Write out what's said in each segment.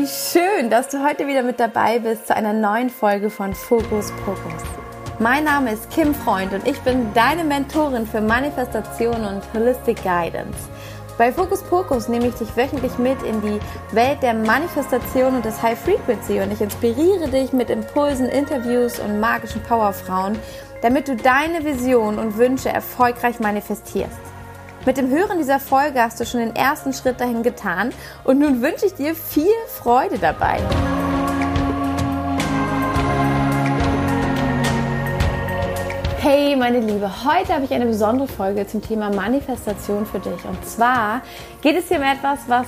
wie schön, dass du heute wieder mit dabei bist zu einer neuen Folge von Fokus Pokus. Mein Name ist Kim Freund und ich bin deine Mentorin für Manifestation und Holistic Guidance. Bei Fokus Pokus nehme ich dich wöchentlich mit in die Welt der Manifestation und des High Frequency und ich inspiriere dich mit Impulsen, Interviews und magischen Powerfrauen, damit du deine Vision und Wünsche erfolgreich manifestierst. Mit dem Hören dieser Folge hast du schon den ersten Schritt dahin getan und nun wünsche ich dir viel Freude dabei. Hey meine Liebe, heute habe ich eine besondere Folge zum Thema Manifestation für dich. Und zwar geht es hier um etwas, was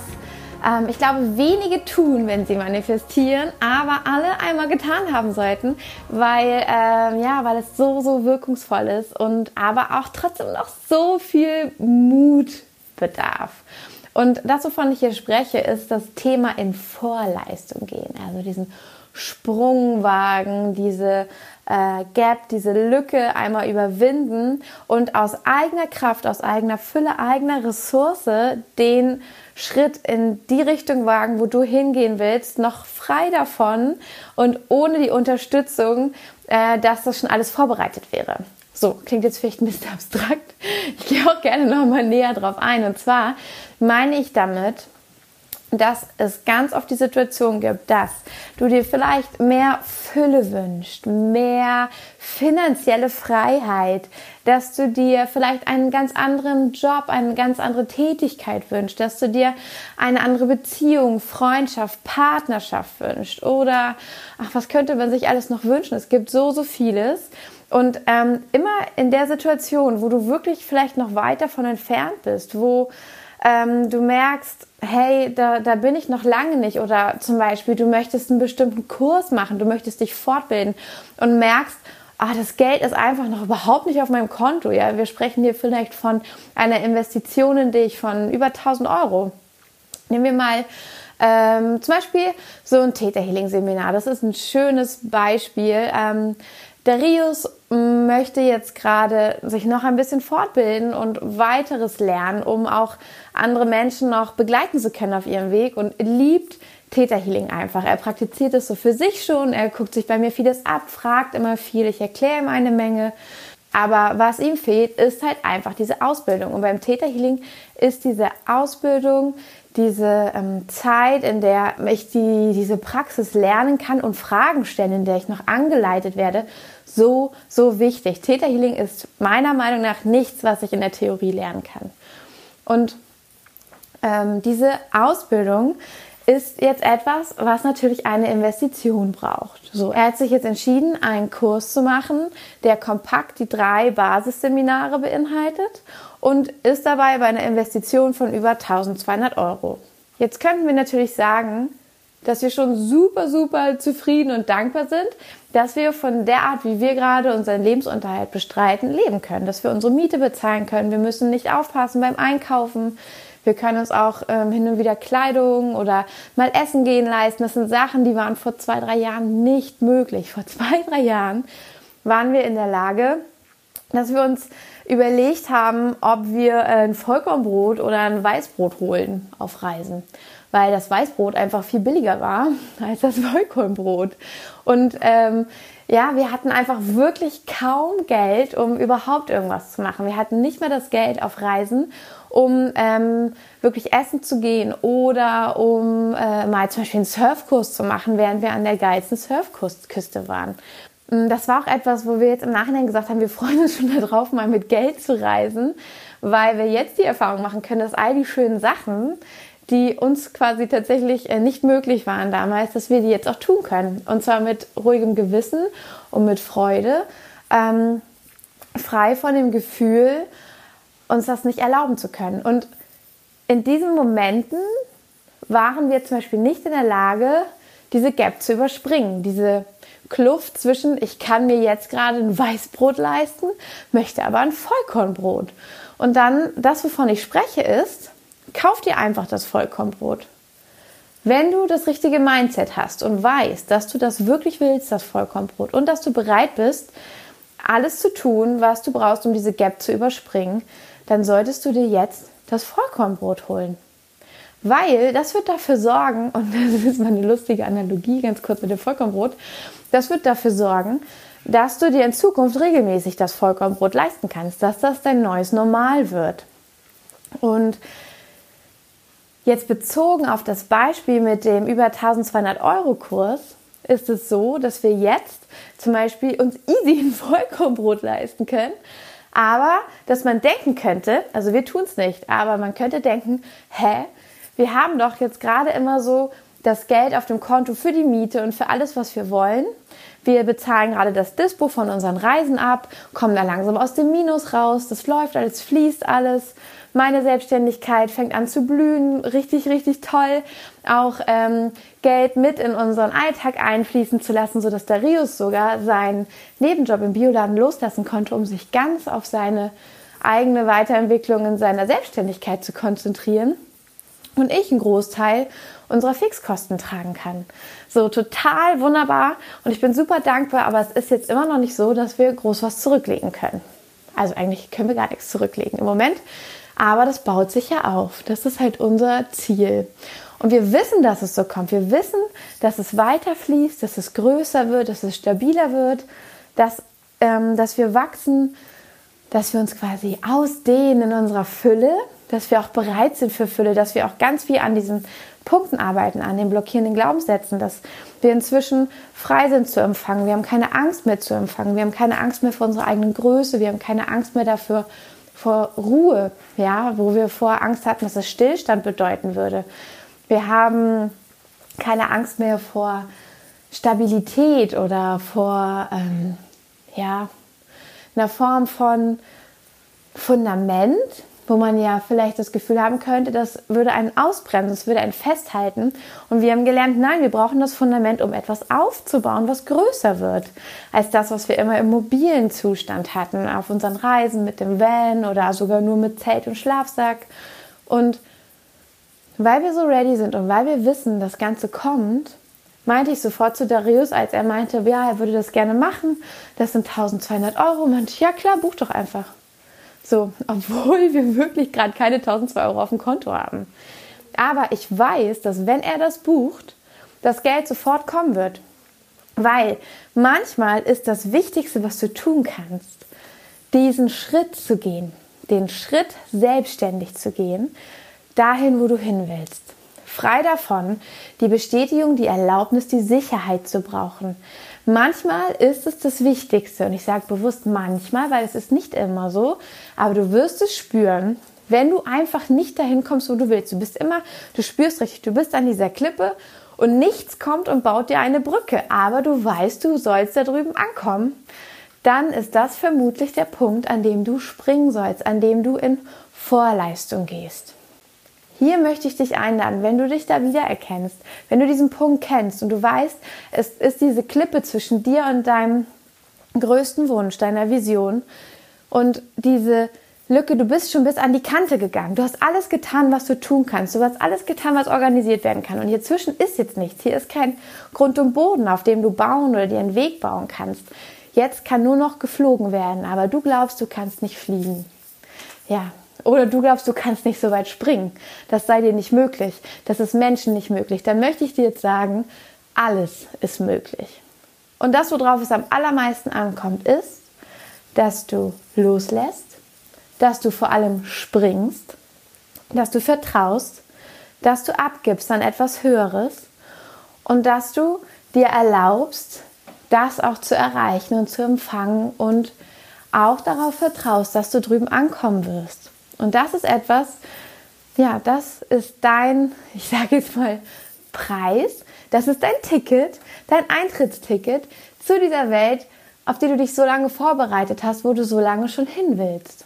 ähm, ich glaube, wenige tun, wenn sie manifestieren, aber alle einmal getan haben sollten, weil, ähm, ja, weil es so, so wirkungsvoll ist und aber auch trotzdem noch so viel Mut bedarf. Und das, wovon ich hier spreche, ist das Thema in Vorleistung gehen. Also diesen Sprungwagen, diese äh, Gap, diese Lücke einmal überwinden und aus eigener Kraft, aus eigener Fülle, eigener Ressource den Schritt in die Richtung wagen, wo du hingehen willst, noch frei davon und ohne die Unterstützung, äh, dass das schon alles vorbereitet wäre. So, klingt jetzt vielleicht ein bisschen abstrakt. Ich gehe auch gerne noch mal näher drauf ein. Und zwar meine ich damit, dass es ganz oft die Situation gibt, dass du dir vielleicht mehr Fülle wünschst, mehr finanzielle Freiheit, dass du dir vielleicht einen ganz anderen Job, eine ganz andere Tätigkeit wünschst, dass du dir eine andere Beziehung, Freundschaft, Partnerschaft wünschst oder ach, was könnte man sich alles noch wünschen? Es gibt so, so vieles. Und ähm, immer in der Situation, wo du wirklich vielleicht noch weit davon entfernt bist, wo ähm, du merkst, hey, da, da bin ich noch lange nicht. Oder zum Beispiel, du möchtest einen bestimmten Kurs machen, du möchtest dich fortbilden und merkst, ah, das Geld ist einfach noch überhaupt nicht auf meinem Konto. Ja, wir sprechen hier vielleicht von einer Investition in dich von über 1000 Euro. Nehmen wir mal ähm, zum Beispiel so ein Theta Healing Seminar. Das ist ein schönes Beispiel. Ähm, Darius möchte jetzt gerade sich noch ein bisschen fortbilden und weiteres lernen, um auch andere Menschen noch begleiten zu können auf ihrem Weg und liebt Theta Healing einfach. Er praktiziert es so für sich schon, er guckt sich bei mir vieles ab, fragt immer viel, ich erkläre ihm eine Menge. Aber was ihm fehlt, ist halt einfach diese Ausbildung. Und beim Theta Healing ist diese Ausbildung, diese ähm, Zeit, in der ich die, diese Praxis lernen kann und Fragen stellen, in der ich noch angeleitet werde, so, so wichtig. Theta Healing ist meiner Meinung nach nichts, was ich in der Theorie lernen kann. Und ähm, diese Ausbildung ist jetzt etwas, was natürlich eine Investition braucht. So, er hat sich jetzt entschieden, einen Kurs zu machen, der kompakt die drei Basisseminare beinhaltet und ist dabei bei einer Investition von über 1200 Euro. Jetzt könnten wir natürlich sagen, dass wir schon super, super zufrieden und dankbar sind, dass wir von der Art, wie wir gerade unseren Lebensunterhalt bestreiten, leben können, dass wir unsere Miete bezahlen können. Wir müssen nicht aufpassen beim Einkaufen. Wir können uns auch ähm, hin und wieder Kleidung oder mal Essen gehen leisten. Das sind Sachen, die waren vor zwei, drei Jahren nicht möglich. Vor zwei, drei Jahren waren wir in der Lage, dass wir uns überlegt haben, ob wir ein Vollkornbrot oder ein Weißbrot holen auf Reisen, weil das Weißbrot einfach viel billiger war als das Vollkornbrot. Und ähm, ja, wir hatten einfach wirklich kaum Geld, um überhaupt irgendwas zu machen. Wir hatten nicht mehr das Geld auf Reisen, um ähm, wirklich essen zu gehen oder um äh, mal zum Beispiel einen Surfkurs zu machen, während wir an der geilsten Surfküste waren. Mm, das war auch etwas, wo wir jetzt im Nachhinein gesagt haben, wir freuen uns schon darauf, mal mit Geld zu reisen, weil wir jetzt die Erfahrung machen können, dass all die schönen Sachen, die uns quasi tatsächlich äh, nicht möglich waren damals, dass wir die jetzt auch tun können. Und zwar mit ruhigem Gewissen und mit Freude, ähm, frei von dem Gefühl, uns das nicht erlauben zu können. Und in diesen Momenten waren wir zum Beispiel nicht in der Lage, diese Gap zu überspringen, diese Kluft zwischen, ich kann mir jetzt gerade ein Weißbrot leisten, möchte aber ein Vollkornbrot. Und dann, das, wovon ich spreche, ist, Kauf dir einfach das Vollkornbrot. Wenn du das richtige Mindset hast und weißt, dass du das wirklich willst, das Vollkornbrot, und dass du bereit bist, alles zu tun, was du brauchst, um diese Gap zu überspringen, dann solltest du dir jetzt das Vollkornbrot holen. Weil das wird dafür sorgen, und das ist mal eine lustige Analogie, ganz kurz mit dem Vollkornbrot, das wird dafür sorgen, dass du dir in Zukunft regelmäßig das Vollkornbrot leisten kannst, dass das dein neues Normal wird. Und jetzt bezogen auf das Beispiel mit dem über 1200 Euro Kurs, ist es so, dass wir jetzt zum Beispiel uns easy ein Vollkornbrot leisten können, aber dass man denken könnte, also wir tun es nicht, aber man könnte denken, hä, wir haben doch jetzt gerade immer so das Geld auf dem Konto für die Miete und für alles, was wir wollen. Wir bezahlen gerade das Dispo von unseren Reisen ab, kommen da langsam aus dem Minus raus, das läuft alles, fließt alles. Meine Selbstständigkeit fängt an zu blühen, richtig, richtig toll. Auch ähm, Geld mit in unseren Alltag einfließen zu lassen, sodass Darius sogar seinen Nebenjob im Bioladen loslassen konnte, um sich ganz auf seine eigene Weiterentwicklung in seiner Selbstständigkeit zu konzentrieren und ich einen Großteil unserer Fixkosten tragen kann. So total wunderbar und ich bin super dankbar, aber es ist jetzt immer noch nicht so, dass wir groß was zurücklegen können. Also eigentlich können wir gar nichts zurücklegen im Moment, aber das baut sich ja auf. Das ist halt unser Ziel. Und wir wissen, dass es so kommt. Wir wissen, dass es weiter fließt, dass es größer wird, dass es stabiler wird, dass, ähm, dass wir wachsen, dass wir uns quasi ausdehnen in unserer Fülle dass wir auch bereit sind für Fülle, dass wir auch ganz viel an diesen Punkten arbeiten, an den blockierenden Glaubenssätzen, dass wir inzwischen frei sind zu empfangen. Wir haben keine Angst mehr zu empfangen. Wir haben keine Angst mehr vor unserer eigenen Größe. Wir haben keine Angst mehr dafür, vor Ruhe, ja, wo wir vorher Angst hatten, dass es Stillstand bedeuten würde. Wir haben keine Angst mehr vor Stabilität oder vor, ähm, ja, einer Form von Fundament, wo man ja vielleicht das Gefühl haben könnte, das würde einen ausbremsen, es würde einen festhalten. Und wir haben gelernt, nein, wir brauchen das Fundament, um etwas aufzubauen, was größer wird als das, was wir immer im mobilen Zustand hatten, auf unseren Reisen mit dem Van oder sogar nur mit Zelt und Schlafsack. Und weil wir so ready sind und weil wir wissen, das Ganze kommt, meinte ich sofort zu Darius, als er meinte, ja, er würde das gerne machen. Das sind 1200 Euro. Meinte ich, ja klar, buch doch einfach. So, obwohl wir wirklich gerade keine 1002 Euro auf dem Konto haben. Aber ich weiß, dass wenn er das bucht, das Geld sofort kommen wird. Weil manchmal ist das Wichtigste, was du tun kannst, diesen Schritt zu gehen, den Schritt selbstständig zu gehen, dahin, wo du hin willst. Frei davon, die Bestätigung, die Erlaubnis, die Sicherheit zu brauchen. Manchmal ist es das Wichtigste und ich sage bewusst manchmal, weil es ist nicht immer so, aber du wirst es spüren, wenn du einfach nicht dahin kommst, wo du willst. Du bist immer, du spürst richtig, du bist an dieser Klippe und nichts kommt und baut dir eine Brücke, aber du weißt, du sollst da drüben ankommen. Dann ist das vermutlich der Punkt, an dem du springen sollst, an dem du in Vorleistung gehst. Hier möchte ich dich einladen, wenn du dich da wiedererkennst, wenn du diesen Punkt kennst und du weißt, es ist diese Klippe zwischen dir und deinem größten Wunsch, deiner Vision und diese Lücke, du bist schon bis an die Kante gegangen. Du hast alles getan, was du tun kannst. Du hast alles getan, was organisiert werden kann. Und hier zwischen ist jetzt nichts. Hier ist kein Grund und Boden, auf dem du bauen oder dir einen Weg bauen kannst. Jetzt kann nur noch geflogen werden, aber du glaubst, du kannst nicht fliegen. Ja, oder du glaubst, du kannst nicht so weit springen. Das sei dir nicht möglich. Das ist Menschen nicht möglich. Dann möchte ich dir jetzt sagen, alles ist möglich. Und das, worauf es am allermeisten ankommt, ist, dass du loslässt, dass du vor allem springst, dass du vertraust, dass du abgibst an etwas Höheres und dass du dir erlaubst, das auch zu erreichen und zu empfangen und auch darauf vertraust, dass du drüben ankommen wirst. Und das ist etwas, ja, das ist dein, ich sage jetzt mal, Preis. Das ist dein Ticket, dein Eintrittsticket zu dieser Welt, auf die du dich so lange vorbereitet hast, wo du so lange schon hin willst.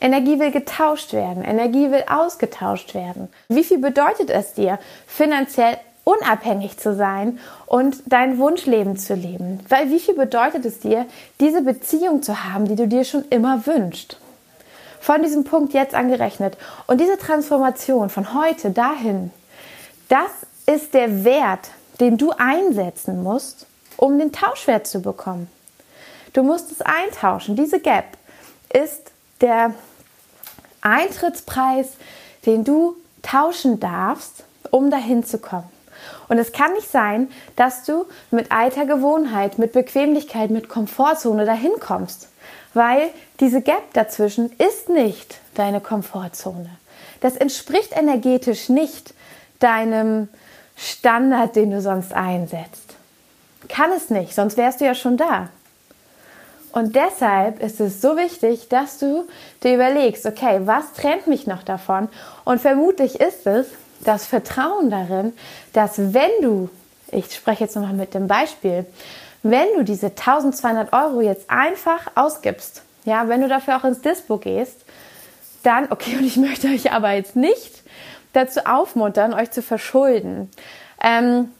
Energie will getauscht werden, Energie will ausgetauscht werden. Wie viel bedeutet es dir, finanziell unabhängig zu sein und dein Wunschleben zu leben? Weil wie viel bedeutet es dir, diese Beziehung zu haben, die du dir schon immer wünschst? Von diesem Punkt jetzt angerechnet. Und diese Transformation von heute dahin, das ist der Wert, den du einsetzen musst, um den Tauschwert zu bekommen. Du musst es eintauschen. Diese Gap ist der Eintrittspreis, den du tauschen darfst, um dahin zu kommen. Und es kann nicht sein, dass du mit alter Gewohnheit, mit Bequemlichkeit, mit Komfortzone dahin kommst, weil diese Gap dazwischen ist nicht deine Komfortzone. Das entspricht energetisch nicht deinem Standard, den du sonst einsetzt. Kann es nicht, sonst wärst du ja schon da. Und deshalb ist es so wichtig, dass du dir überlegst, okay, was trennt mich noch davon? Und vermutlich ist es das Vertrauen darin, dass wenn du, ich spreche jetzt nochmal mit dem Beispiel, wenn du diese 1200 Euro jetzt einfach ausgibst, ja, wenn du dafür auch ins Dispo gehst, dann, okay, und ich möchte euch aber jetzt nicht dazu aufmuntern, euch zu verschulden. Ähm,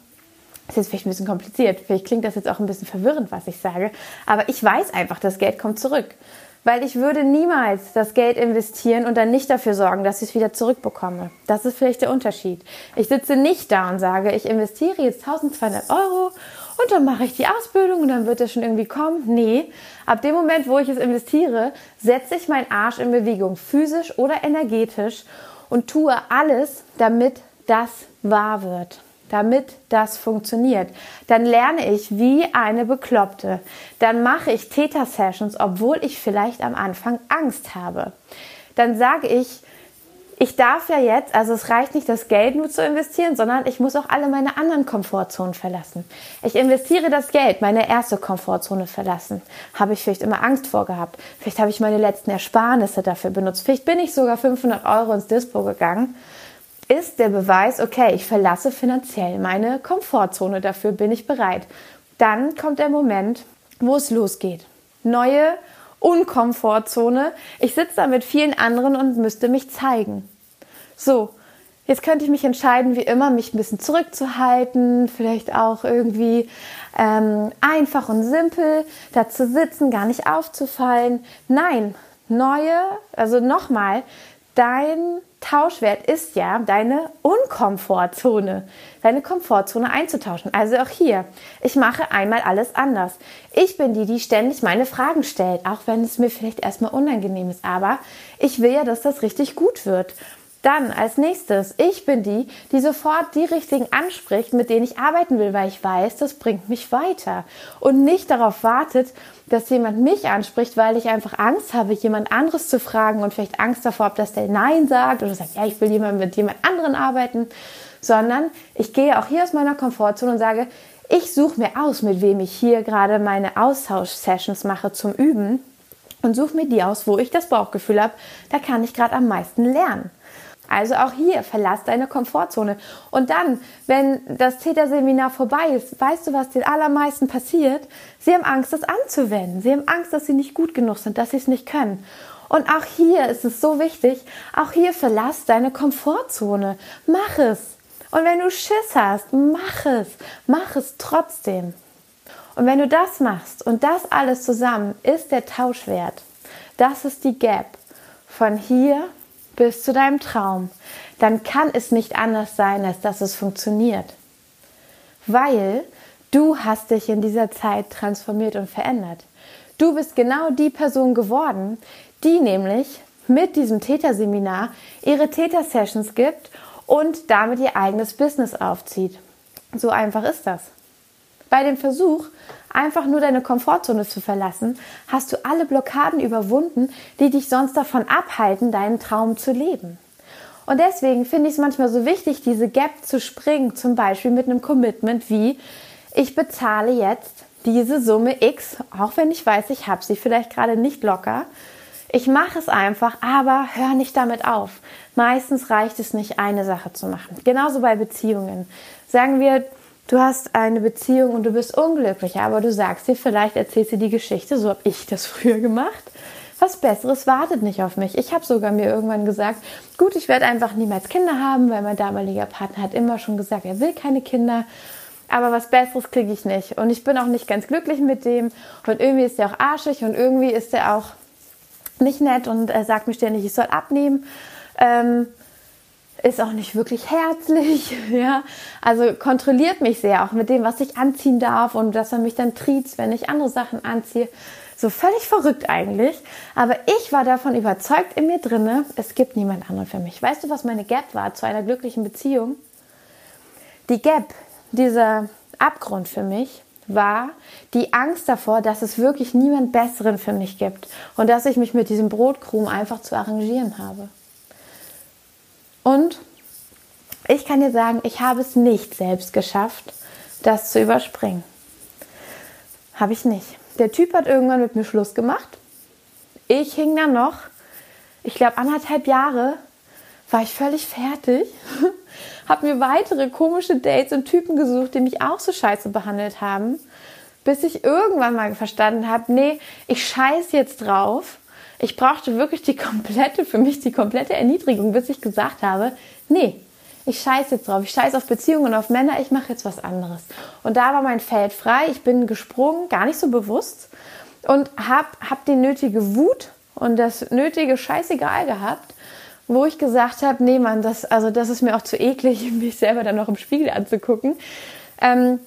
das ist jetzt vielleicht ein bisschen kompliziert, vielleicht klingt das jetzt auch ein bisschen verwirrend, was ich sage, aber ich weiß einfach, das Geld kommt zurück. Weil ich würde niemals das Geld investieren und dann nicht dafür sorgen, dass ich es wieder zurückbekomme. Das ist vielleicht der Unterschied. Ich sitze nicht da und sage, ich investiere jetzt 1200 Euro und dann mache ich die Ausbildung und dann wird es schon irgendwie kommen. Nee, ab dem Moment, wo ich es investiere, setze ich meinen Arsch in Bewegung, physisch oder energetisch und tue alles, damit das wahr wird damit das funktioniert. Dann lerne ich wie eine Bekloppte. Dann mache ich Theta-Sessions, obwohl ich vielleicht am Anfang Angst habe. Dann sage ich, ich darf ja jetzt, also es reicht nicht, das Geld nur zu investieren, sondern ich muss auch alle meine anderen Komfortzonen verlassen. Ich investiere das Geld, meine erste Komfortzone verlassen. Habe ich vielleicht immer Angst vor gehabt. Vielleicht habe ich meine letzten Ersparnisse dafür benutzt. Vielleicht bin ich sogar 500 Euro ins Dispo gegangen ist der Beweis, okay, ich verlasse finanziell meine Komfortzone, dafür bin ich bereit. Dann kommt der Moment, wo es losgeht. Neue Unkomfortzone. Ich sitze da mit vielen anderen und müsste mich zeigen. So, jetzt könnte ich mich entscheiden, wie immer, mich ein bisschen zurückzuhalten, vielleicht auch irgendwie ähm, einfach und simpel da zu sitzen, gar nicht aufzufallen. Nein, neue, also nochmal, dein Tauschwert ist ja deine Unkomfortzone, deine Komfortzone einzutauschen. Also auch hier, ich mache einmal alles anders. Ich bin die, die ständig meine Fragen stellt, auch wenn es mir vielleicht erstmal unangenehm ist. Aber ich will ja, dass das richtig gut wird. Dann als nächstes, ich bin die, die sofort die richtigen anspricht, mit denen ich arbeiten will, weil ich weiß, das bringt mich weiter. Und nicht darauf wartet, dass jemand mich anspricht, weil ich einfach Angst habe, jemand anderes zu fragen und vielleicht Angst davor habe, dass der Nein sagt oder sagt, ja, ich will jemand mit jemand anderen arbeiten, sondern ich gehe auch hier aus meiner Komfortzone und sage, ich suche mir aus, mit wem ich hier gerade meine Austausch-Sessions mache zum Üben und suche mir die aus, wo ich das Bauchgefühl habe, da kann ich gerade am meisten lernen. Also auch hier, verlass deine Komfortzone. Und dann, wenn das Täterseminar vorbei ist, weißt du, was den allermeisten passiert? Sie haben Angst, das anzuwenden. Sie haben Angst, dass sie nicht gut genug sind, dass sie es nicht können. Und auch hier ist es so wichtig, auch hier verlass deine Komfortzone. Mach es. Und wenn du Schiss hast, mach es. Mach es trotzdem. Und wenn du das machst und das alles zusammen, ist der Tauschwert. Das ist die Gap von hier bis zu deinem Traum, dann kann es nicht anders sein, als dass es funktioniert. Weil du hast dich in dieser Zeit transformiert und verändert. Du bist genau die Person geworden, die nämlich mit diesem Täterseminar ihre Täter-Sessions gibt und damit ihr eigenes Business aufzieht. So einfach ist das. Bei dem Versuch, einfach nur deine Komfortzone zu verlassen, hast du alle Blockaden überwunden, die dich sonst davon abhalten, deinen Traum zu leben. Und deswegen finde ich es manchmal so wichtig, diese Gap zu springen, zum Beispiel mit einem Commitment wie, ich bezahle jetzt diese Summe X, auch wenn ich weiß, ich habe sie vielleicht gerade nicht locker. Ich mache es einfach, aber hör nicht damit auf. Meistens reicht es nicht, eine Sache zu machen. Genauso bei Beziehungen. Sagen wir, du hast eine Beziehung und du bist unglücklich, aber du sagst dir, vielleicht erzählst du die Geschichte, so habe ich das früher gemacht. Was Besseres wartet nicht auf mich. Ich habe sogar mir irgendwann gesagt, gut, ich werde einfach niemals Kinder haben, weil mein damaliger Partner hat immer schon gesagt, er will keine Kinder. Aber was Besseres kriege ich nicht. Und ich bin auch nicht ganz glücklich mit dem. Und irgendwie ist er auch arschig und irgendwie ist er auch nicht nett und er sagt mir ständig, ich soll abnehmen. Ähm, ist auch nicht wirklich herzlich, ja. Also kontrolliert mich sehr auch mit dem, was ich anziehen darf und dass er mich dann triezt, wenn ich andere Sachen anziehe. So völlig verrückt eigentlich. Aber ich war davon überzeugt in mir drinne, es gibt niemand anderen für mich. Weißt du, was meine Gap war zu einer glücklichen Beziehung? Die Gap, dieser Abgrund für mich, war die Angst davor, dass es wirklich niemand Besseren für mich gibt und dass ich mich mit diesem Brotkrumen einfach zu arrangieren habe. Und ich kann dir sagen, ich habe es nicht selbst geschafft, das zu überspringen. Habe ich nicht. Der Typ hat irgendwann mit mir Schluss gemacht. Ich hing dann noch, ich glaube, anderthalb Jahre war ich völlig fertig, habe mir weitere komische Dates und Typen gesucht, die mich auch so scheiße behandelt haben, bis ich irgendwann mal verstanden habe, nee, ich scheiß jetzt drauf. Ich brauchte wirklich die komplette, für mich die komplette Erniedrigung, bis ich gesagt habe, nee, ich scheiß jetzt drauf, ich scheiß auf Beziehungen und auf Männer, ich mache jetzt was anderes. Und da war mein Feld frei, ich bin gesprungen, gar nicht so bewusst und hab, hab die nötige Wut und das nötige Scheißegal gehabt, wo ich gesagt habe, nee Mann, das, also das ist mir auch zu eklig, mich selber dann noch im Spiegel anzugucken. Ähm,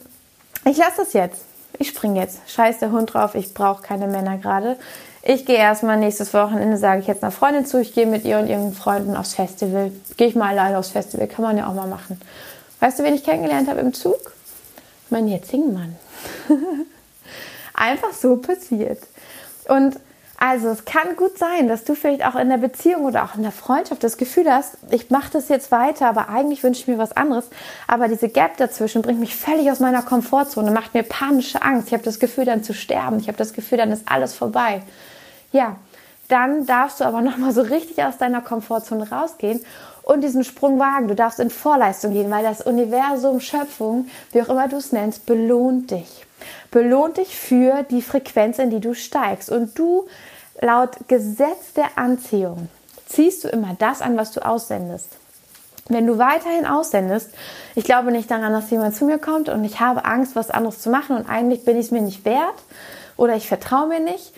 ich lasse das jetzt. Ich spring jetzt. Scheiß der Hund drauf, ich brauche keine Männer gerade. Ich gehe erstmal nächstes Wochenende, sage ich jetzt einer Freundin zu, ich gehe mit ihr und ihren Freunden aufs Festival. Gehe ich mal alleine aufs Festival, kann man ja auch mal machen. Weißt du, wen ich kennengelernt habe im Zug? Mein jetzigen Mann. Einfach so passiert. Und also es kann gut sein, dass du vielleicht auch in der Beziehung oder auch in der Freundschaft das Gefühl hast, ich mache das jetzt weiter, aber eigentlich wünsche ich mir was anderes. Aber diese Gap dazwischen bringt mich völlig aus meiner Komfortzone, macht mir panische Angst. Ich habe das Gefühl, dann zu sterben. Ich habe das Gefühl, dann ist alles vorbei. Ja, dann darfst du aber nochmal so richtig aus deiner Komfortzone rausgehen und diesen Sprung wagen. Du darfst in Vorleistung gehen, weil das Universum, Schöpfung, wie auch immer du es nennst, belohnt dich. Belohnt dich für die Frequenz, in die du steigst. Und du, laut Gesetz der Anziehung, ziehst du immer das an, was du aussendest. Wenn du weiterhin aussendest, ich glaube nicht daran, dass jemand zu mir kommt und ich habe Angst, was anderes zu machen und eigentlich bin ich es mir nicht wert oder ich vertraue mir nicht,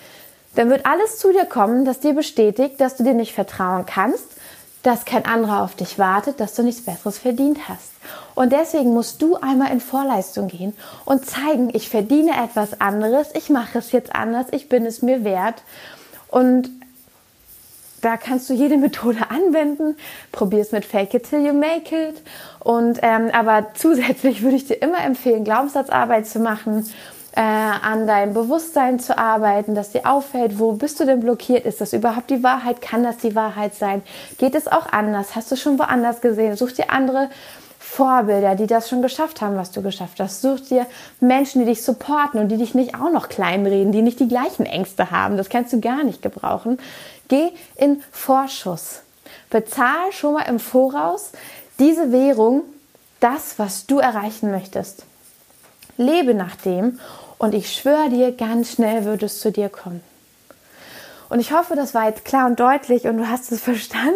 dann wird alles zu dir kommen, das dir bestätigt, dass du dir nicht vertrauen kannst, dass kein anderer auf dich wartet, dass du nichts Besseres verdient hast. Und deswegen musst du einmal in Vorleistung gehen und zeigen, ich verdiene etwas anderes, ich mache es jetzt anders, ich bin es mir wert. Und da kannst du jede Methode anwenden. Probier es mit Fake it till you make it. Und ähm, aber zusätzlich würde ich dir immer empfehlen, Glaubenssatzarbeit zu machen äh, an deinem Bewusstsein zu arbeiten, dass dir auffällt, wo bist du denn blockiert? Ist das überhaupt die Wahrheit? Kann das die Wahrheit sein? Geht es auch anders? Hast du schon woanders gesehen? Such dir andere Vorbilder, die das schon geschafft haben, was du geschafft hast. Such dir Menschen, die dich supporten und die dich nicht auch noch kleinreden, die nicht die gleichen Ängste haben. Das kannst du gar nicht gebrauchen. Geh in Vorschuss. Bezahl schon mal im Voraus diese Währung, das, was du erreichen möchtest. Lebe nach dem und ich schwöre dir, ganz schnell wird es zu dir kommen. Und ich hoffe, das war jetzt klar und deutlich und du hast es verstanden.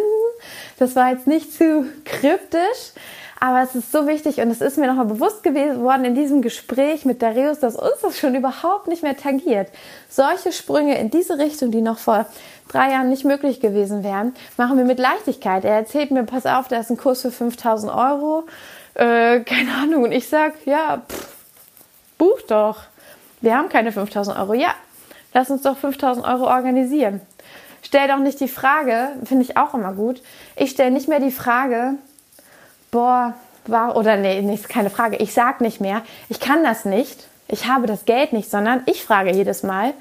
Das war jetzt nicht zu kryptisch, aber es ist so wichtig und es ist mir nochmal bewusst geworden in diesem Gespräch mit Darius, dass uns das schon überhaupt nicht mehr tangiert. Solche Sprünge in diese Richtung, die noch vor drei Jahren nicht möglich gewesen wären, machen wir mit Leichtigkeit. Er erzählt mir, pass auf, da ist ein Kurs für 5000 Euro. Äh, keine Ahnung. Und ich sag, ja, pff, buch doch. Wir haben keine 5000 Euro. Ja, lass uns doch 5000 Euro organisieren. Stell doch nicht die Frage, finde ich auch immer gut. Ich stelle nicht mehr die Frage, boah, war, oder nee, nee, ist keine Frage. Ich sag nicht mehr, ich kann das nicht, ich habe das Geld nicht, sondern ich frage jedes Mal,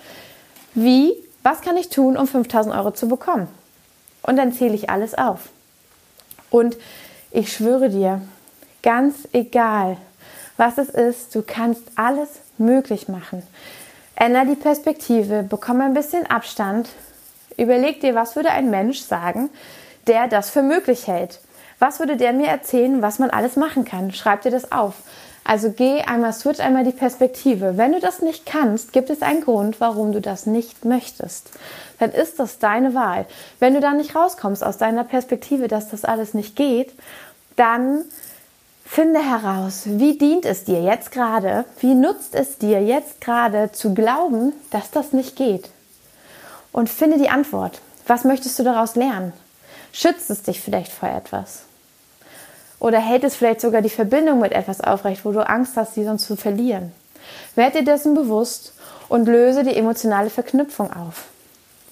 wie, was kann ich tun, um 5000 Euro zu bekommen? Und dann zähle ich alles auf. Und ich schwöre dir, ganz egal, was es ist. Du kannst alles möglich machen. Änder die Perspektive, bekomm ein bisschen Abstand. Überleg dir, was würde ein Mensch sagen, der das für möglich hält. Was würde der mir erzählen, was man alles machen kann? Schreib dir das auf. Also geh einmal, switch einmal die Perspektive. Wenn du das nicht kannst, gibt es einen Grund, warum du das nicht möchtest. Dann ist das deine Wahl. Wenn du dann nicht rauskommst aus deiner Perspektive, dass das alles nicht geht, dann Finde heraus, wie dient es dir jetzt gerade, wie nutzt es dir jetzt gerade zu glauben, dass das nicht geht. Und finde die Antwort. Was möchtest du daraus lernen? Schützt es dich vielleicht vor etwas? Oder hält es vielleicht sogar die Verbindung mit etwas aufrecht, wo du Angst hast, sie sonst zu verlieren? Werd dir dessen bewusst und löse die emotionale Verknüpfung auf.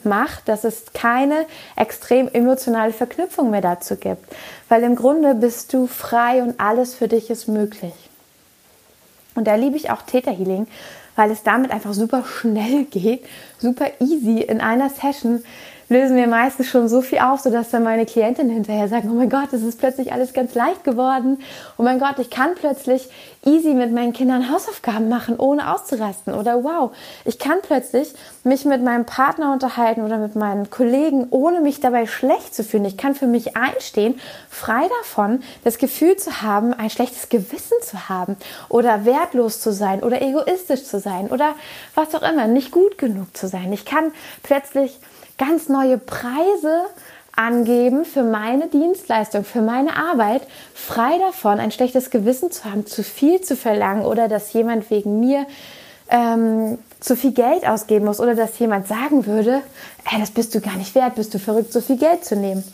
Mach, dass es keine extrem emotionale Verknüpfung mehr dazu gibt, weil im Grunde bist du frei und alles für dich ist möglich. Und da liebe ich auch Täterhealing, weil es damit einfach super schnell geht, super easy in einer Session lösen wir meistens schon so viel auf, sodass dann meine Klientinnen hinterher sagen, oh mein Gott, es ist plötzlich alles ganz leicht geworden. Oh mein Gott, ich kann plötzlich easy mit meinen Kindern Hausaufgaben machen, ohne auszurasten. Oder wow, ich kann plötzlich mich mit meinem Partner unterhalten oder mit meinen Kollegen, ohne mich dabei schlecht zu fühlen. Ich kann für mich einstehen, frei davon, das Gefühl zu haben, ein schlechtes Gewissen zu haben oder wertlos zu sein oder egoistisch zu sein oder was auch immer, nicht gut genug zu sein. Ich kann plötzlich ganz neue Preise angeben für meine Dienstleistung, für meine Arbeit, frei davon, ein schlechtes Gewissen zu haben, zu viel zu verlangen oder dass jemand wegen mir ähm, zu viel Geld ausgeben muss oder dass jemand sagen würde, ey, das bist du gar nicht wert, bist du verrückt, so viel Geld zu nehmen.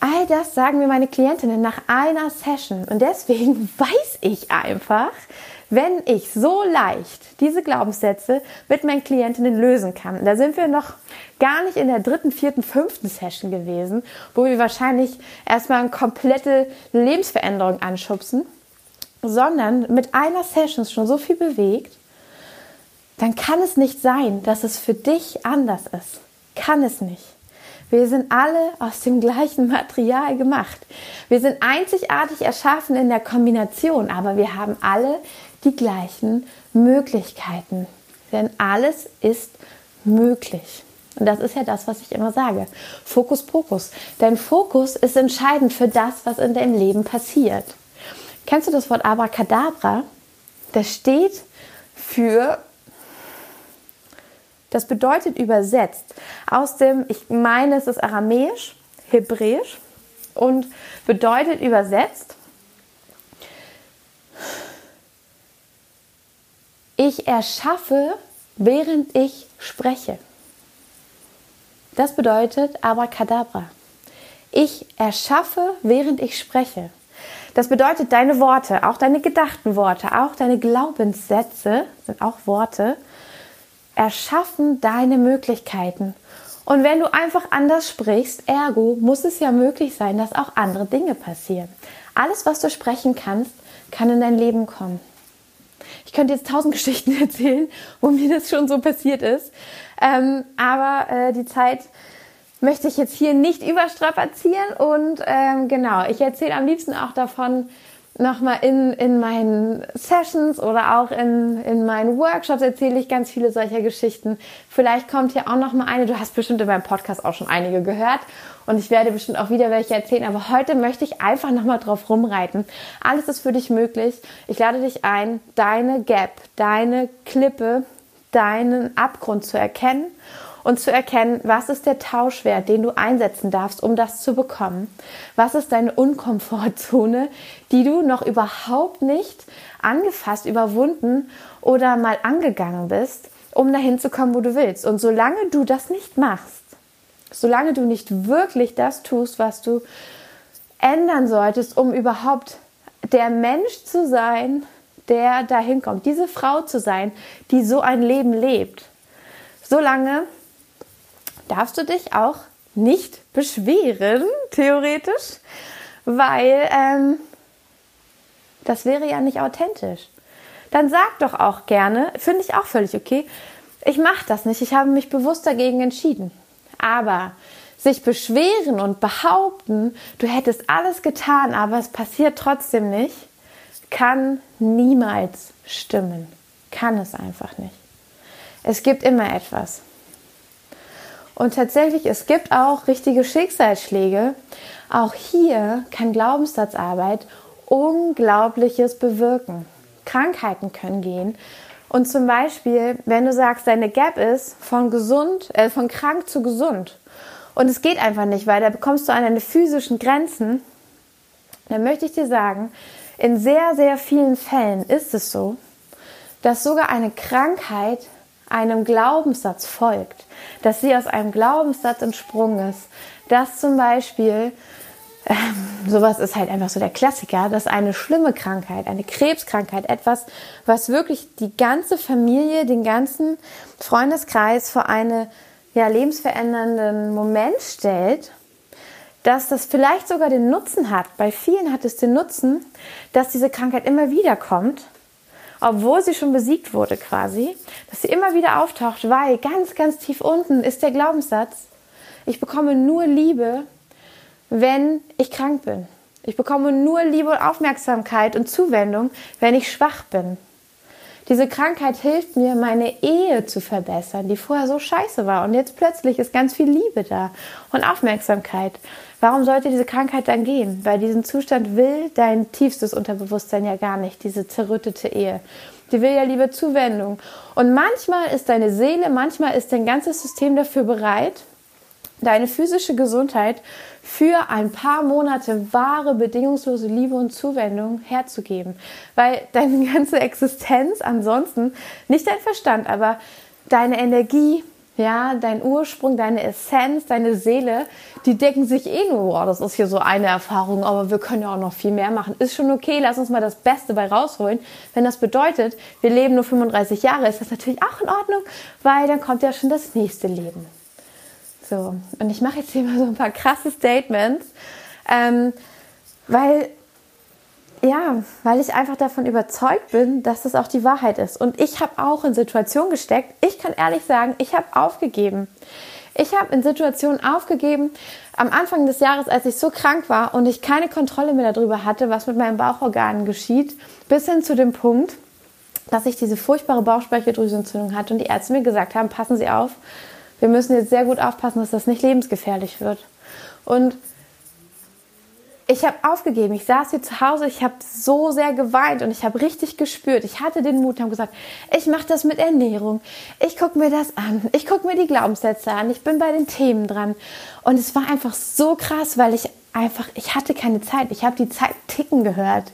All das sagen mir meine Klientinnen nach einer Session und deswegen weiß ich einfach, wenn ich so leicht diese Glaubenssätze mit meinen Klientinnen lösen kann, da sind wir noch gar nicht in der dritten, vierten, fünften Session gewesen, wo wir wahrscheinlich erstmal eine komplette Lebensveränderung anschubsen, sondern mit einer Session schon so viel bewegt, dann kann es nicht sein, dass es für dich anders ist. Kann es nicht. Wir sind alle aus dem gleichen Material gemacht. Wir sind einzigartig erschaffen in der Kombination, aber wir haben alle die gleichen Möglichkeiten. Denn alles ist möglich. Und das ist ja das, was ich immer sage. Fokus, Fokus. Dein Fokus ist entscheidend für das, was in deinem Leben passiert. Kennst du das Wort Abracadabra? Das steht für, das bedeutet übersetzt aus dem, ich meine, es ist aramäisch, hebräisch und bedeutet übersetzt, ich erschaffe, während ich spreche. Das bedeutet Abracadabra. Ich erschaffe, während ich spreche. Das bedeutet, deine Worte, auch deine gedachten Worte, auch deine Glaubenssätze, sind auch Worte, erschaffen deine Möglichkeiten. Und wenn du einfach anders sprichst, ergo muss es ja möglich sein, dass auch andere Dinge passieren. Alles, was du sprechen kannst, kann in dein Leben kommen. Ich könnte jetzt tausend Geschichten erzählen, wo mir das schon so passiert ist. Ähm, aber äh, die Zeit möchte ich jetzt hier nicht überstrapazieren und ähm, genau, ich erzähle am liebsten auch davon, nochmal in, in meinen Sessions oder auch in, in meinen Workshops erzähle ich ganz viele solcher Geschichten. Vielleicht kommt hier auch nochmal eine. Du hast bestimmt in meinem Podcast auch schon einige gehört und ich werde bestimmt auch wieder welche erzählen. Aber heute möchte ich einfach nochmal drauf rumreiten. Alles ist für dich möglich. Ich lade dich ein, deine Gap, deine Klippe, deinen Abgrund zu erkennen und zu erkennen, was ist der Tauschwert, den du einsetzen darfst, um das zu bekommen. Was ist deine Unkomfortzone, die du noch überhaupt nicht angefasst, überwunden oder mal angegangen bist, um dahin zu kommen, wo du willst. Und solange du das nicht machst, solange du nicht wirklich das tust, was du ändern solltest, um überhaupt der Mensch zu sein, der dahin kommt, diese Frau zu sein, die so ein Leben lebt, solange darfst du dich auch nicht beschweren, theoretisch, weil ähm, das wäre ja nicht authentisch. Dann sag doch auch gerne, finde ich auch völlig okay, ich mache das nicht, ich habe mich bewusst dagegen entschieden. Aber sich beschweren und behaupten, du hättest alles getan, aber es passiert trotzdem nicht, kann niemals stimmen. Kann es einfach nicht. Es gibt immer etwas. Und tatsächlich, es gibt auch richtige Schicksalsschläge. Auch hier kann Glaubenssatzarbeit Unglaubliches bewirken. Krankheiten können gehen. Und zum Beispiel, wenn du sagst, deine Gap ist von gesund, äh, von krank zu gesund. Und es geht einfach nicht, weil da bekommst du an deine physischen Grenzen. Dann möchte ich dir sagen, in sehr, sehr vielen Fällen ist es so, dass sogar eine Krankheit einem Glaubenssatz folgt, dass sie aus einem Glaubenssatz entsprungen ist, dass zum Beispiel ähm, sowas ist halt einfach so der Klassiker, dass eine schlimme Krankheit, eine Krebskrankheit, etwas, was wirklich die ganze Familie, den ganzen Freundeskreis vor einen ja, lebensverändernden Moment stellt, dass das vielleicht sogar den Nutzen hat, bei vielen hat es den Nutzen, dass diese Krankheit immer wieder kommt, obwohl sie schon besiegt wurde quasi, dass sie immer wieder auftaucht, weil ganz, ganz tief unten ist der Glaubenssatz, ich bekomme nur Liebe, wenn ich krank bin. Ich bekomme nur Liebe und Aufmerksamkeit und Zuwendung, wenn ich schwach bin. Diese Krankheit hilft mir, meine Ehe zu verbessern, die vorher so scheiße war. Und jetzt plötzlich ist ganz viel Liebe da und Aufmerksamkeit. Warum sollte diese Krankheit dann gehen? Weil diesen Zustand will dein tiefstes Unterbewusstsein ja gar nicht, diese zerrüttete Ehe. Die will ja Liebe Zuwendung. Und manchmal ist deine Seele, manchmal ist dein ganzes System dafür bereit, deine physische Gesundheit für ein paar Monate wahre, bedingungslose Liebe und Zuwendung herzugeben. Weil deine ganze Existenz ansonsten, nicht dein Verstand, aber deine Energie, ja, dein Ursprung, deine Essenz, deine Seele, die decken sich eh nur, wow, das ist hier so eine Erfahrung, aber wir können ja auch noch viel mehr machen. Ist schon okay, lass uns mal das Beste bei rausholen. Wenn das bedeutet, wir leben nur 35 Jahre, ist das natürlich auch in Ordnung, weil dann kommt ja schon das nächste Leben. So, und ich mache jetzt hier mal so ein paar krasse Statements, ähm, weil, ja, weil ich einfach davon überzeugt bin, dass das auch die Wahrheit ist. Und ich habe auch in Situationen gesteckt, ich kann ehrlich sagen, ich habe aufgegeben. Ich habe in Situationen aufgegeben, am Anfang des Jahres, als ich so krank war und ich keine Kontrolle mehr darüber hatte, was mit meinen Bauchorganen geschieht, bis hin zu dem Punkt, dass ich diese furchtbare Bauchspeicheldrüsenentzündung hatte und die Ärzte mir gesagt haben, passen Sie auf, wir müssen jetzt sehr gut aufpassen, dass das nicht lebensgefährlich wird. Und ich habe aufgegeben. Ich saß hier zu Hause, ich habe so sehr geweint und ich habe richtig gespürt. Ich hatte den Mut, habe gesagt, ich mache das mit Ernährung. Ich gucke mir das an. Ich gucke mir die Glaubenssätze an. Ich bin bei den Themen dran. Und es war einfach so krass, weil ich einfach, ich hatte keine Zeit. Ich habe die Zeit ticken gehört.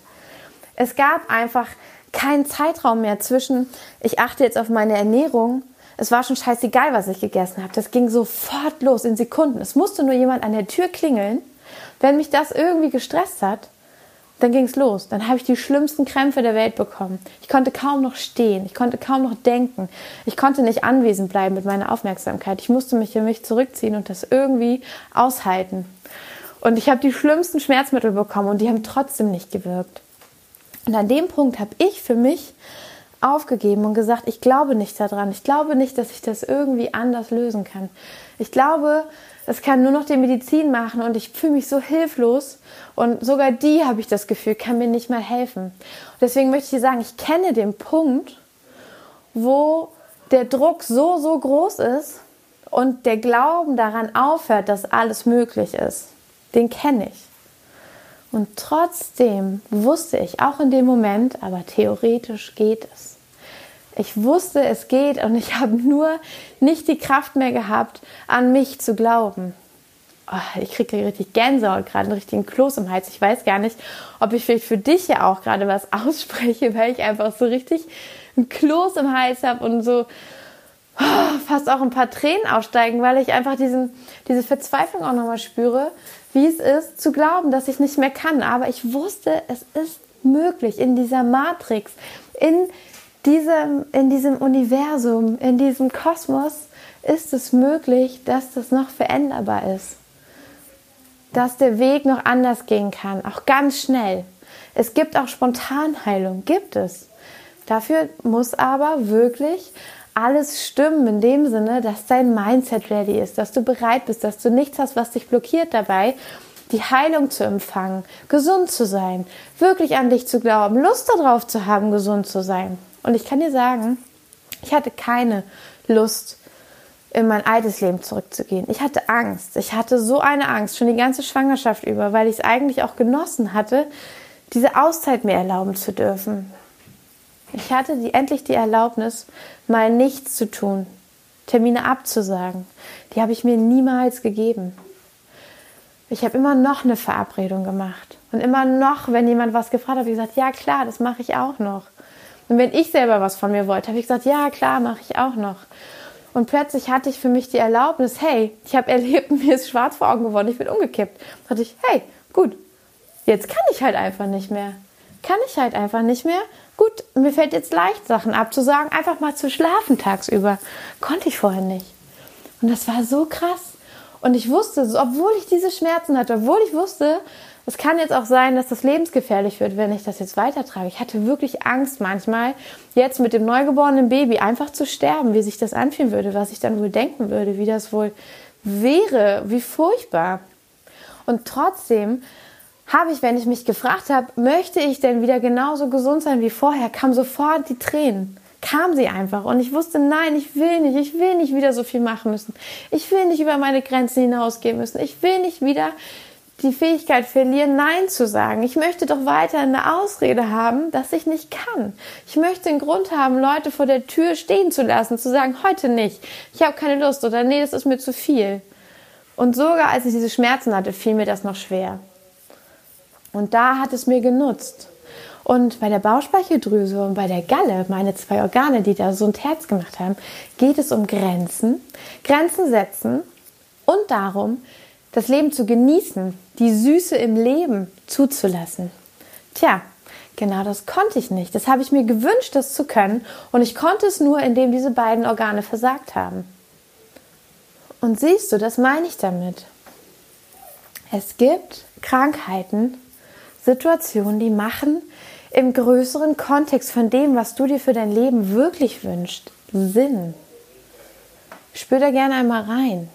Es gab einfach keinen Zeitraum mehr zwischen, ich achte jetzt auf meine Ernährung es war schon scheißegal, was ich gegessen habe. Das ging sofort los in Sekunden. Es musste nur jemand an der Tür klingeln. Wenn mich das irgendwie gestresst hat, dann ging es los. Dann habe ich die schlimmsten Krämpfe der Welt bekommen. Ich konnte kaum noch stehen. Ich konnte kaum noch denken. Ich konnte nicht anwesend bleiben mit meiner Aufmerksamkeit. Ich musste mich in mich zurückziehen und das irgendwie aushalten. Und ich habe die schlimmsten Schmerzmittel bekommen und die haben trotzdem nicht gewirkt. Und an dem Punkt habe ich für mich aufgegeben und gesagt, ich glaube nicht daran. Ich glaube nicht, dass ich das irgendwie anders lösen kann. Ich glaube, das kann nur noch die Medizin machen und ich fühle mich so hilflos und sogar die, habe ich das Gefühl, kann mir nicht mal helfen. Und deswegen möchte ich dir sagen, ich kenne den Punkt, wo der Druck so, so groß ist und der Glauben daran aufhört, dass alles möglich ist. Den kenne ich. Und trotzdem wusste ich auch in dem Moment, aber theoretisch geht es. Ich wusste, es geht und ich habe nur nicht die Kraft mehr gehabt, an mich zu glauben. Oh, ich kriege richtig Gänsehaut, gerade einen richtigen Kloß im Hals. Ich weiß gar nicht, ob ich vielleicht für dich ja auch gerade was ausspreche, weil ich einfach so richtig einen Kloß im Hals habe und so oh, fast auch ein paar Tränen aussteigen, weil ich einfach diesen, diese Verzweiflung auch nochmal spüre, wie es ist, zu glauben, dass ich nicht mehr kann. Aber ich wusste, es ist möglich in dieser Matrix, in diesem, in diesem Universum, in diesem Kosmos ist es möglich, dass das noch veränderbar ist. Dass der Weg noch anders gehen kann, auch ganz schnell. Es gibt auch Spontanheilung, gibt es. Dafür muss aber wirklich alles stimmen in dem Sinne, dass dein Mindset ready ist, dass du bereit bist, dass du nichts hast, was dich blockiert dabei, die Heilung zu empfangen, gesund zu sein, wirklich an dich zu glauben, Lust darauf zu haben, gesund zu sein. Und ich kann dir sagen, ich hatte keine Lust, in mein altes Leben zurückzugehen. Ich hatte Angst. Ich hatte so eine Angst, schon die ganze Schwangerschaft über, weil ich es eigentlich auch genossen hatte, diese Auszeit mir erlauben zu dürfen. Ich hatte die, endlich die Erlaubnis, mal nichts zu tun, Termine abzusagen. Die habe ich mir niemals gegeben. Ich habe immer noch eine Verabredung gemacht. Und immer noch, wenn jemand was gefragt hat, habe ich gesagt, ja klar, das mache ich auch noch. Und wenn ich selber was von mir wollte, habe ich gesagt, ja klar, mache ich auch noch. Und plötzlich hatte ich für mich die Erlaubnis, hey, ich habe erlebt, mir ist schwarz vor Augen geworden, ich bin umgekippt. Da dachte ich, hey, gut, jetzt kann ich halt einfach nicht mehr. Kann ich halt einfach nicht mehr. Gut, mir fällt jetzt leicht, Sachen abzusagen, einfach mal zu schlafen tagsüber. Konnte ich vorher nicht. Und das war so krass. Und ich wusste, obwohl ich diese Schmerzen hatte, obwohl ich wusste, es kann jetzt auch sein, dass das lebensgefährlich wird, wenn ich das jetzt weitertrage. Ich hatte wirklich Angst manchmal, jetzt mit dem neugeborenen Baby einfach zu sterben, wie sich das anfühlen würde, was ich dann wohl denken würde, wie das wohl wäre, wie furchtbar. Und trotzdem habe ich, wenn ich mich gefragt habe, möchte ich denn wieder genauso gesund sein wie vorher, kam sofort die Tränen kam sie einfach und ich wusste, nein, ich will nicht, ich will nicht wieder so viel machen müssen. Ich will nicht über meine Grenzen hinausgehen müssen. Ich will nicht wieder die Fähigkeit verlieren, Nein zu sagen. Ich möchte doch weiter eine Ausrede haben, dass ich nicht kann. Ich möchte einen Grund haben, Leute vor der Tür stehen zu lassen, zu sagen, heute nicht, ich habe keine Lust oder nee, das ist mir zu viel. Und sogar als ich diese Schmerzen hatte, fiel mir das noch schwer. Und da hat es mir genutzt. Und bei der Bauchspeicheldrüse und bei der Galle, meine zwei Organe, die da so ein Herz gemacht haben, geht es um Grenzen, Grenzen setzen und darum, das Leben zu genießen, die Süße im Leben zuzulassen. Tja, genau das konnte ich nicht. Das habe ich mir gewünscht, das zu können. Und ich konnte es nur, indem diese beiden Organe versagt haben. Und siehst du, das meine ich damit. Es gibt Krankheiten, Situationen, die machen im größeren Kontext von dem, was du dir für dein Leben wirklich wünschst, Sinn. Spür da gerne einmal rein.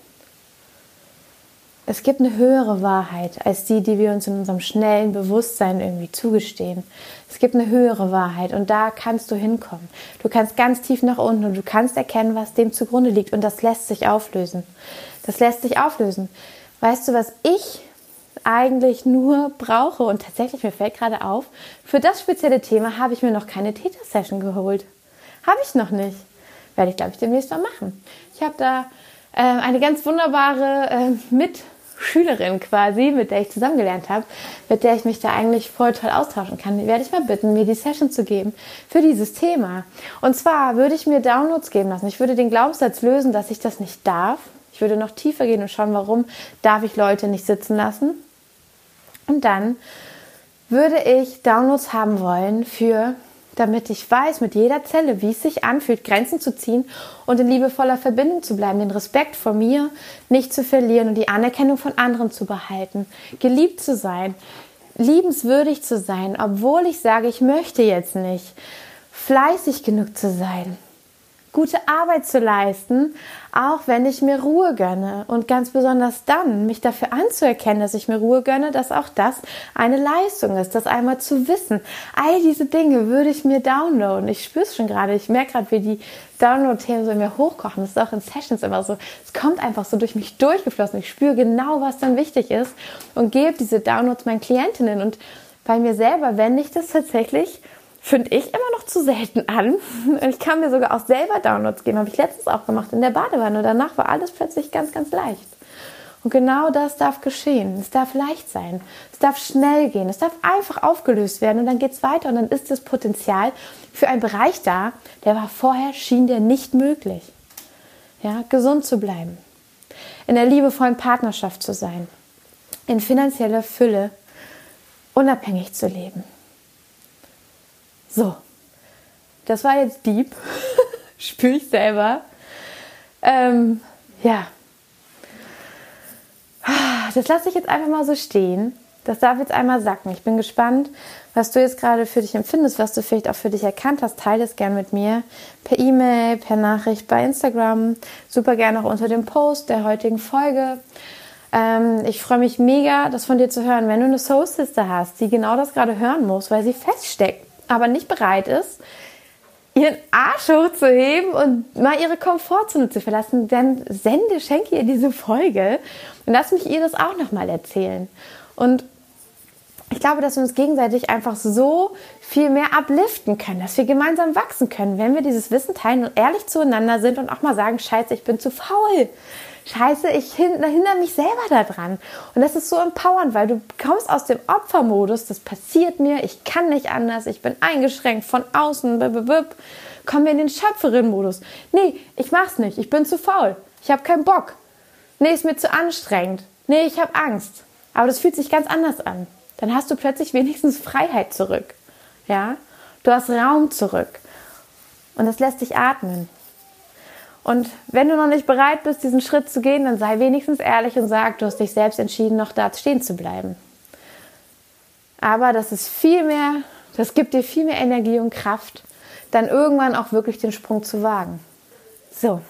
Es gibt eine höhere Wahrheit als die, die wir uns in unserem schnellen Bewusstsein irgendwie zugestehen. Es gibt eine höhere Wahrheit und da kannst du hinkommen. Du kannst ganz tief nach unten und du kannst erkennen, was dem zugrunde liegt und das lässt sich auflösen. Das lässt sich auflösen. Weißt du, was ich eigentlich nur brauche und tatsächlich mir fällt gerade auf, für das spezielle Thema habe ich mir noch keine Theta-Session geholt. Habe ich noch nicht. Werde ich, glaube ich, demnächst mal machen. Ich habe da äh, eine ganz wunderbare äh, mit Schülerin quasi, mit der ich zusammengelernt habe, mit der ich mich da eigentlich voll toll austauschen kann, die werde ich mal bitten, mir die Session zu geben für dieses Thema. Und zwar würde ich mir Downloads geben lassen. Ich würde den Glaubenssatz lösen, dass ich das nicht darf. Ich würde noch tiefer gehen und schauen, warum darf ich Leute nicht sitzen lassen. Und dann würde ich Downloads haben wollen für damit ich weiß mit jeder Zelle, wie es sich anfühlt, Grenzen zu ziehen und in liebevoller Verbindung zu bleiben, den Respekt vor mir nicht zu verlieren und die Anerkennung von anderen zu behalten, geliebt zu sein, liebenswürdig zu sein, obwohl ich sage, ich möchte jetzt nicht, fleißig genug zu sein, gute Arbeit zu leisten, auch wenn ich mir Ruhe gönne. Und ganz besonders dann, mich dafür anzuerkennen, dass ich mir Ruhe gönne, dass auch das eine Leistung ist, das einmal zu wissen. All diese Dinge würde ich mir downloaden. Ich spüre es schon gerade. Ich merke gerade, wie die Download-Themen so in mir hochkochen. Das ist auch in Sessions immer so. Es kommt einfach so durch mich durchgeflossen. Ich spüre genau, was dann wichtig ist und gebe diese Downloads meinen Klientinnen. Und bei mir selber wende ich das tatsächlich finde ich immer noch zu selten an. Ich kann mir sogar auch selber Downloads geben, habe ich letztens auch gemacht in der Badewanne. Danach war alles plötzlich ganz, ganz leicht. Und genau das darf geschehen. Es darf leicht sein. Es darf schnell gehen. Es darf einfach aufgelöst werden und dann geht es weiter und dann ist das Potenzial für einen Bereich da, der war vorher, schien der nicht möglich. Ja, gesund zu bleiben. In der liebevollen Partnerschaft zu sein. In finanzieller Fülle unabhängig zu leben. So, das war jetzt deep. Spüre ich selber. Ähm, ja. Das lasse ich jetzt einfach mal so stehen. Das darf jetzt einmal sacken. Ich bin gespannt, was du jetzt gerade für dich empfindest, was du vielleicht auch für dich erkannt hast. Teile es gern mit mir per E-Mail, per Nachricht bei Instagram. Super gerne auch unter dem Post der heutigen Folge. Ähm, ich freue mich mega, das von dir zu hören. Wenn du eine Soul Sister hast, die genau das gerade hören muss, weil sie feststeckt aber nicht bereit ist, ihren Arsch hochzuheben und mal ihre Komfortzone zu verlassen, dann sende, schenke ihr diese Folge und lass mich ihr das auch nochmal erzählen. Und ich glaube, dass wir uns gegenseitig einfach so viel mehr upliften können, dass wir gemeinsam wachsen können, wenn wir dieses Wissen teilen und ehrlich zueinander sind und auch mal sagen, scheiße, ich bin zu faul scheiße, ich hindere mich selber daran. Und das ist so empowernd, weil du kommst aus dem Opfermodus, das passiert mir, ich kann nicht anders, ich bin eingeschränkt von außen, bip, kommen wir in den Schöpferin-Modus. Nee, ich mach's nicht, ich bin zu faul, ich habe keinen Bock. Nee, ist mir zu anstrengend. Nee, ich habe Angst. Aber das fühlt sich ganz anders an. Dann hast du plötzlich wenigstens Freiheit zurück. Ja? Du hast Raum zurück. Und das lässt dich atmen. Und wenn du noch nicht bereit bist, diesen Schritt zu gehen, dann sei wenigstens ehrlich und sag, du hast dich selbst entschieden, noch da stehen zu bleiben. Aber das ist viel mehr, das gibt dir viel mehr Energie und Kraft, dann irgendwann auch wirklich den Sprung zu wagen. So,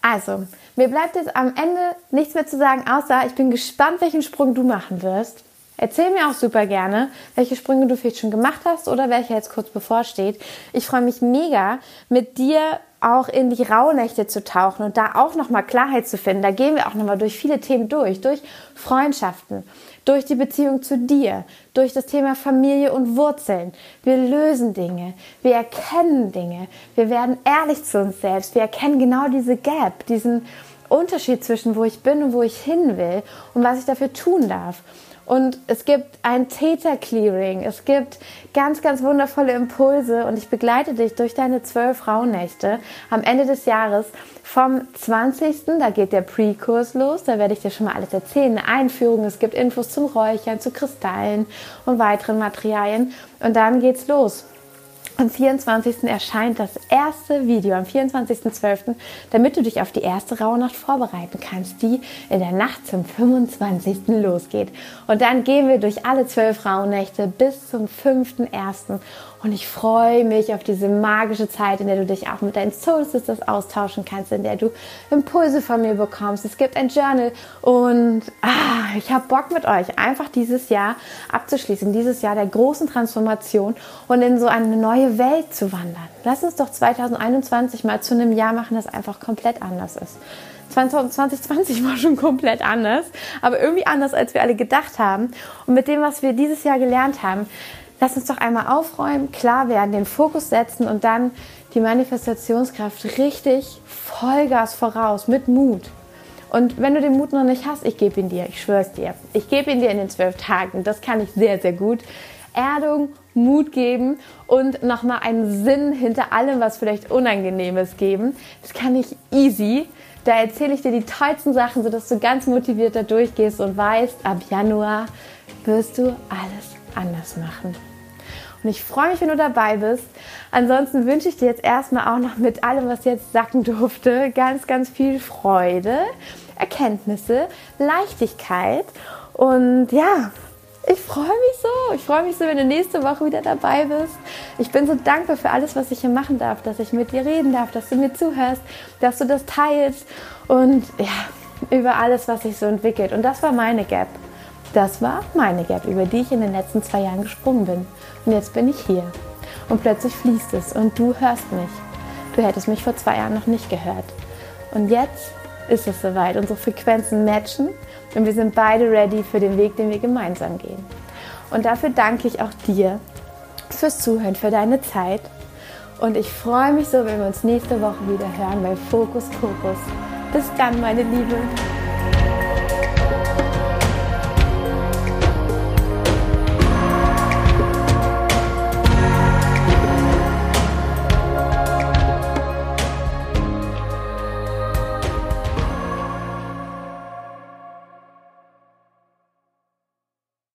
also, mir bleibt jetzt am Ende nichts mehr zu sagen, außer ich bin gespannt, welchen Sprung du machen wirst. Erzähl mir auch super gerne, welche Sprünge du vielleicht schon gemacht hast oder welcher jetzt kurz bevorsteht. Ich freue mich mega, mit dir auch in die Rauhnächte zu tauchen und da auch nochmal Klarheit zu finden. Da gehen wir auch nochmal durch viele Themen durch, durch Freundschaften, durch die Beziehung zu dir, durch das Thema Familie und Wurzeln. Wir lösen Dinge, wir erkennen Dinge, wir werden ehrlich zu uns selbst, wir erkennen genau diese Gap, diesen Unterschied zwischen wo ich bin und wo ich hin will und was ich dafür tun darf. Und es gibt ein Theta-Clearing. Es gibt ganz, ganz wundervolle Impulse und ich begleite dich durch deine zwölf Frauennächte am Ende des Jahres vom 20. Da geht der Pre-Kurs los. Da werde ich dir schon mal alles erzählen. Eine Einführung. Es gibt Infos zum Räuchern, zu Kristallen und weiteren Materialien. Und dann geht's los. Am 24. erscheint das erste Video, am 24.12., damit du dich auf die erste Rauhnacht vorbereiten kannst, die in der Nacht zum 25. losgeht. Und dann gehen wir durch alle zwölf Rauhnächte bis zum 5.1. Und ich freue mich auf diese magische Zeit, in der du dich auch mit deinen Soul Sisters austauschen kannst, in der du Impulse von mir bekommst. Es gibt ein Journal und ah, ich habe Bock mit euch, einfach dieses Jahr abzuschließen, dieses Jahr der großen Transformation und in so eine neue Welt zu wandern. Lass uns doch 2021 mal zu einem Jahr machen, das einfach komplett anders ist. 2020 war schon komplett anders, aber irgendwie anders, als wir alle gedacht haben. Und mit dem, was wir dieses Jahr gelernt haben, Lass uns doch einmal aufräumen, klar werden, den Fokus setzen und dann die Manifestationskraft richtig Vollgas voraus mit Mut. Und wenn du den Mut noch nicht hast, ich gebe ihn dir, ich schwöre es dir. Ich gebe ihn dir in den zwölf Tagen. Das kann ich sehr, sehr gut. Erdung, Mut geben und nochmal einen Sinn hinter allem, was vielleicht Unangenehmes geben. Das kann ich easy. Da erzähle ich dir die tollsten Sachen, sodass du ganz motiviert da durchgehst und weißt, ab Januar wirst du alles anders machen. Und ich freue mich, wenn du dabei bist. Ansonsten wünsche ich dir jetzt erstmal auch noch mit allem, was jetzt sacken durfte, ganz, ganz viel Freude, Erkenntnisse, Leichtigkeit. Und ja, ich freue mich so. Ich freue mich so, wenn du nächste Woche wieder dabei bist. Ich bin so dankbar für alles, was ich hier machen darf, dass ich mit dir reden darf, dass du mir zuhörst, dass du das teilst und ja, über alles, was sich so entwickelt. Und das war meine Gap. Das war meine Gap, über die ich in den letzten zwei Jahren gesprungen bin. Und jetzt bin ich hier. Und plötzlich fließt es und du hörst mich. Du hättest mich vor zwei Jahren noch nicht gehört. Und jetzt ist es soweit. Unsere Frequenzen matchen und wir sind beide ready für den Weg, den wir gemeinsam gehen. Und dafür danke ich auch dir fürs Zuhören, für deine Zeit. Und ich freue mich so, wenn wir uns nächste Woche wieder hören bei Fokus Kokos. Bis dann, meine Liebe.